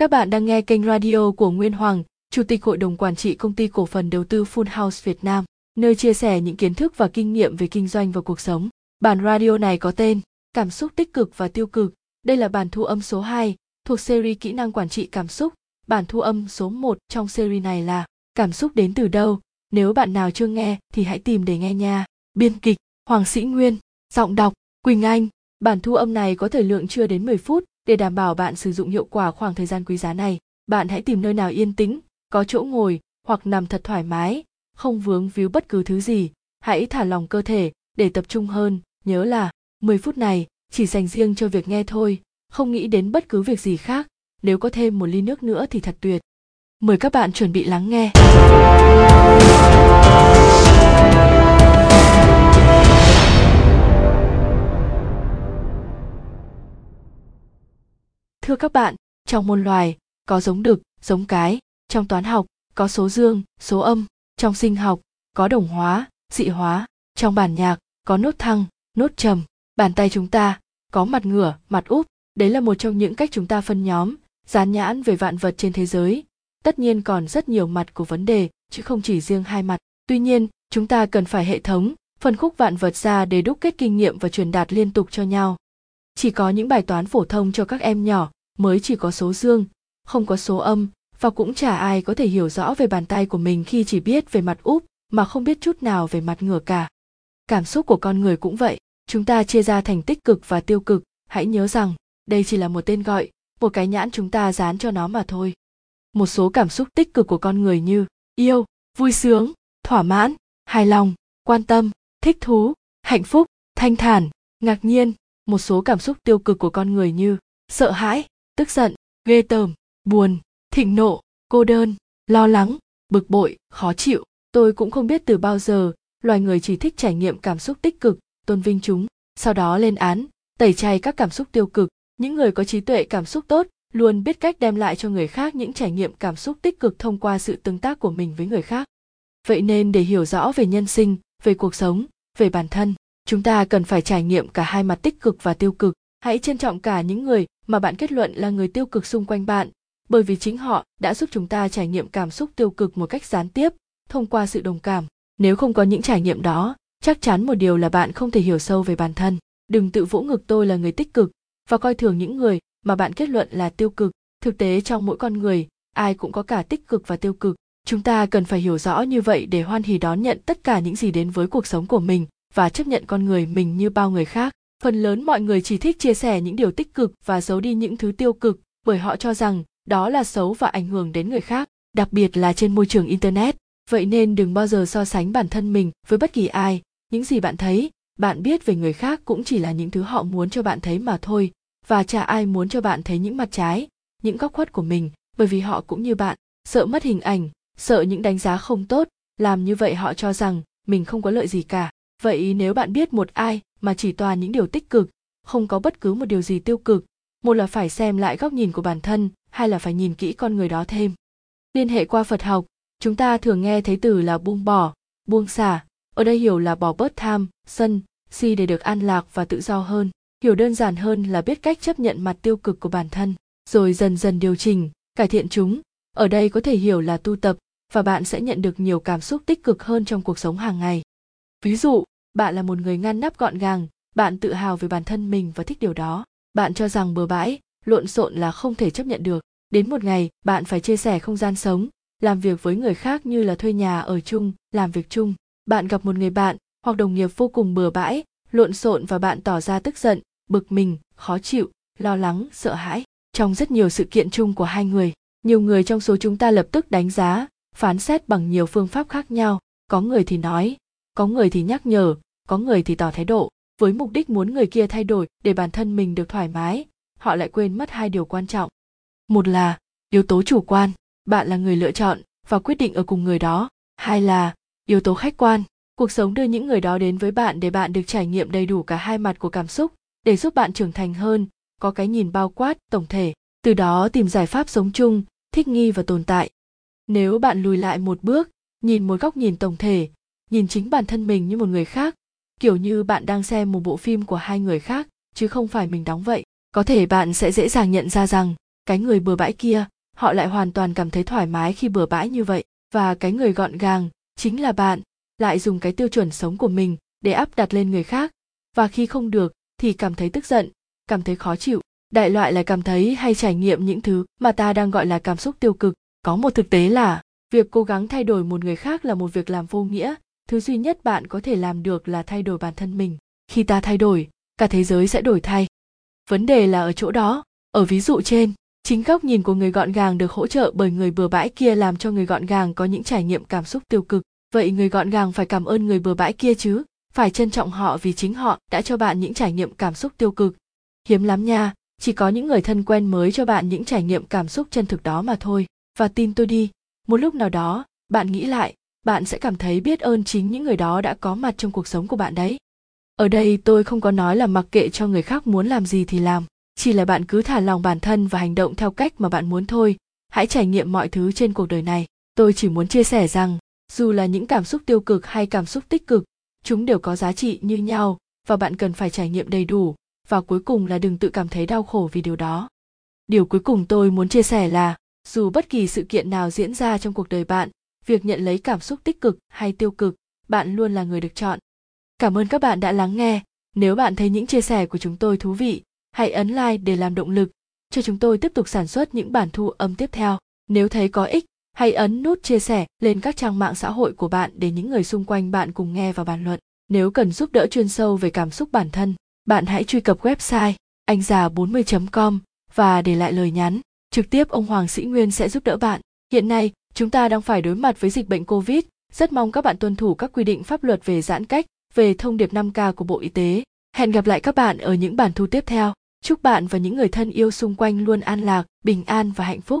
Các bạn đang nghe kênh radio của Nguyên Hoàng, Chủ tịch Hội đồng Quản trị Công ty Cổ phần Đầu tư Full House Việt Nam, nơi chia sẻ những kiến thức và kinh nghiệm về kinh doanh và cuộc sống. Bản radio này có tên Cảm xúc tích cực và tiêu cực. Đây là bản thu âm số 2 thuộc series Kỹ năng quản trị cảm xúc. Bản thu âm số 1 trong series này là Cảm xúc đến từ đâu? Nếu bạn nào chưa nghe thì hãy tìm để nghe nha. Biên kịch Hoàng Sĩ Nguyên, giọng đọc Quỳnh Anh. Bản thu âm này có thời lượng chưa đến 10 phút để đảm bảo bạn sử dụng hiệu quả khoảng thời gian quý giá này. Bạn hãy tìm nơi nào yên tĩnh, có chỗ ngồi hoặc nằm thật thoải mái, không vướng víu bất cứ thứ gì. Hãy thả lòng cơ thể để tập trung hơn, nhớ là 10 phút này chỉ dành riêng cho việc nghe thôi, không nghĩ đến bất cứ việc gì khác. Nếu có thêm một ly nước nữa thì thật tuyệt. Mời các bạn chuẩn bị lắng nghe. Thưa các bạn, trong môn loài có giống đực, giống cái, trong toán học có số dương, số âm, trong sinh học có đồng hóa, dị hóa, trong bản nhạc có nốt thăng, nốt trầm, bàn tay chúng ta có mặt ngửa, mặt úp, đấy là một trong những cách chúng ta phân nhóm, dán nhãn về vạn vật trên thế giới. Tất nhiên còn rất nhiều mặt của vấn đề, chứ không chỉ riêng hai mặt. Tuy nhiên, chúng ta cần phải hệ thống, phân khúc vạn vật ra để đúc kết kinh nghiệm và truyền đạt liên tục cho nhau. Chỉ có những bài toán phổ thông cho các em nhỏ mới chỉ có số dương, không có số âm, và cũng chả ai có thể hiểu rõ về bàn tay của mình khi chỉ biết về mặt úp mà không biết chút nào về mặt ngửa cả. Cảm xúc của con người cũng vậy, chúng ta chia ra thành tích cực và tiêu cực, hãy nhớ rằng đây chỉ là một tên gọi, một cái nhãn chúng ta dán cho nó mà thôi. Một số cảm xúc tích cực của con người như yêu, vui sướng, thỏa mãn, hài lòng, quan tâm, thích thú, hạnh phúc, thanh thản, ngạc nhiên, một số cảm xúc tiêu cực của con người như sợ hãi, tức giận, ghê tởm, buồn, thịnh nộ, cô đơn, lo lắng, bực bội, khó chịu. Tôi cũng không biết từ bao giờ, loài người chỉ thích trải nghiệm cảm xúc tích cực, tôn vinh chúng, sau đó lên án, tẩy chay các cảm xúc tiêu cực. Những người có trí tuệ cảm xúc tốt luôn biết cách đem lại cho người khác những trải nghiệm cảm xúc tích cực thông qua sự tương tác của mình với người khác. Vậy nên để hiểu rõ về nhân sinh, về cuộc sống, về bản thân, chúng ta cần phải trải nghiệm cả hai mặt tích cực và tiêu cực. Hãy trân trọng cả những người mà bạn kết luận là người tiêu cực xung quanh bạn, bởi vì chính họ đã giúp chúng ta trải nghiệm cảm xúc tiêu cực một cách gián tiếp, thông qua sự đồng cảm. Nếu không có những trải nghiệm đó, chắc chắn một điều là bạn không thể hiểu sâu về bản thân. Đừng tự vỗ ngực tôi là người tích cực và coi thường những người mà bạn kết luận là tiêu cực. Thực tế trong mỗi con người, ai cũng có cả tích cực và tiêu cực. Chúng ta cần phải hiểu rõ như vậy để hoan hỉ đón nhận tất cả những gì đến với cuộc sống của mình và chấp nhận con người mình như bao người khác phần lớn mọi người chỉ thích chia sẻ những điều tích cực và giấu đi những thứ tiêu cực, bởi họ cho rằng đó là xấu và ảnh hưởng đến người khác, đặc biệt là trên môi trường internet. Vậy nên đừng bao giờ so sánh bản thân mình với bất kỳ ai. Những gì bạn thấy, bạn biết về người khác cũng chỉ là những thứ họ muốn cho bạn thấy mà thôi, và chả ai muốn cho bạn thấy những mặt trái, những góc khuất của mình, bởi vì họ cũng như bạn, sợ mất hình ảnh, sợ những đánh giá không tốt. Làm như vậy họ cho rằng mình không có lợi gì cả. Vậy nếu bạn biết một ai mà chỉ toàn những điều tích cực, không có bất cứ một điều gì tiêu cực. Một là phải xem lại góc nhìn của bản thân, hai là phải nhìn kỹ con người đó thêm. Liên hệ qua phật học, chúng ta thường nghe thấy từ là buông bỏ, buông xả, ở đây hiểu là bỏ bớt tham, sân, si để được an lạc và tự do hơn. Hiểu đơn giản hơn là biết cách chấp nhận mặt tiêu cực của bản thân, rồi dần dần điều chỉnh, cải thiện chúng. Ở đây có thể hiểu là tu tập, và bạn sẽ nhận được nhiều cảm xúc tích cực hơn trong cuộc sống hàng ngày. Ví dụ bạn là một người ngăn nắp gọn gàng, bạn tự hào về bản thân mình và thích điều đó. Bạn cho rằng bừa bãi, lộn xộn là không thể chấp nhận được. Đến một ngày, bạn phải chia sẻ không gian sống, làm việc với người khác như là thuê nhà ở chung, làm việc chung. Bạn gặp một người bạn hoặc đồng nghiệp vô cùng bừa bãi, lộn xộn và bạn tỏ ra tức giận, bực mình, khó chịu, lo lắng, sợ hãi. Trong rất nhiều sự kiện chung của hai người, nhiều người trong số chúng ta lập tức đánh giá, phán xét bằng nhiều phương pháp khác nhau. Có người thì nói có người thì nhắc nhở, có người thì tỏ thái độ. Với mục đích muốn người kia thay đổi để bản thân mình được thoải mái, họ lại quên mất hai điều quan trọng. Một là, yếu tố chủ quan, bạn là người lựa chọn và quyết định ở cùng người đó. Hai là, yếu tố khách quan, cuộc sống đưa những người đó đến với bạn để bạn được trải nghiệm đầy đủ cả hai mặt của cảm xúc, để giúp bạn trưởng thành hơn, có cái nhìn bao quát, tổng thể. Từ đó tìm giải pháp sống chung, thích nghi và tồn tại. Nếu bạn lùi lại một bước, nhìn một góc nhìn tổng thể nhìn chính bản thân mình như một người khác, kiểu như bạn đang xem một bộ phim của hai người khác, chứ không phải mình đóng vậy. Có thể bạn sẽ dễ dàng nhận ra rằng, cái người bừa bãi kia, họ lại hoàn toàn cảm thấy thoải mái khi bừa bãi như vậy. Và cái người gọn gàng, chính là bạn, lại dùng cái tiêu chuẩn sống của mình để áp đặt lên người khác. Và khi không được, thì cảm thấy tức giận, cảm thấy khó chịu. Đại loại là cảm thấy hay trải nghiệm những thứ mà ta đang gọi là cảm xúc tiêu cực. Có một thực tế là, việc cố gắng thay đổi một người khác là một việc làm vô nghĩa thứ duy nhất bạn có thể làm được là thay đổi bản thân mình. Khi ta thay đổi, cả thế giới sẽ đổi thay. Vấn đề là ở chỗ đó. Ở ví dụ trên, chính góc nhìn của người gọn gàng được hỗ trợ bởi người bừa bãi kia làm cho người gọn gàng có những trải nghiệm cảm xúc tiêu cực. Vậy người gọn gàng phải cảm ơn người bừa bãi kia chứ? Phải trân trọng họ vì chính họ đã cho bạn những trải nghiệm cảm xúc tiêu cực. Hiếm lắm nha, chỉ có những người thân quen mới cho bạn những trải nghiệm cảm xúc chân thực đó mà thôi. Và tin tôi đi, một lúc nào đó, bạn nghĩ lại bạn sẽ cảm thấy biết ơn chính những người đó đã có mặt trong cuộc sống của bạn đấy. Ở đây tôi không có nói là mặc kệ cho người khác muốn làm gì thì làm, chỉ là bạn cứ thả lòng bản thân và hành động theo cách mà bạn muốn thôi. Hãy trải nghiệm mọi thứ trên cuộc đời này. Tôi chỉ muốn chia sẻ rằng, dù là những cảm xúc tiêu cực hay cảm xúc tích cực, chúng đều có giá trị như nhau và bạn cần phải trải nghiệm đầy đủ. Và cuối cùng là đừng tự cảm thấy đau khổ vì điều đó. Điều cuối cùng tôi muốn chia sẻ là, dù bất kỳ sự kiện nào diễn ra trong cuộc đời bạn việc nhận lấy cảm xúc tích cực hay tiêu cực bạn luôn là người được chọn. Cảm ơn các bạn đã lắng nghe. Nếu bạn thấy những chia sẻ của chúng tôi thú vị hãy ấn like để làm động lực cho chúng tôi tiếp tục sản xuất những bản thu âm tiếp theo. Nếu thấy có ích hãy ấn nút chia sẻ lên các trang mạng xã hội của bạn để những người xung quanh bạn cùng nghe và bàn luận. Nếu cần giúp đỡ chuyên sâu về cảm xúc bản thân bạn hãy truy cập website anh già 40.com và để lại lời nhắn. Trực tiếp ông Hoàng Sĩ Nguyên sẽ giúp đỡ bạn. Hiện nay, chúng ta đang phải đối mặt với dịch bệnh Covid, rất mong các bạn tuân thủ các quy định pháp luật về giãn cách, về thông điệp 5K của Bộ Y tế. Hẹn gặp lại các bạn ở những bản thu tiếp theo. Chúc bạn và những người thân yêu xung quanh luôn an lạc, bình an và hạnh phúc.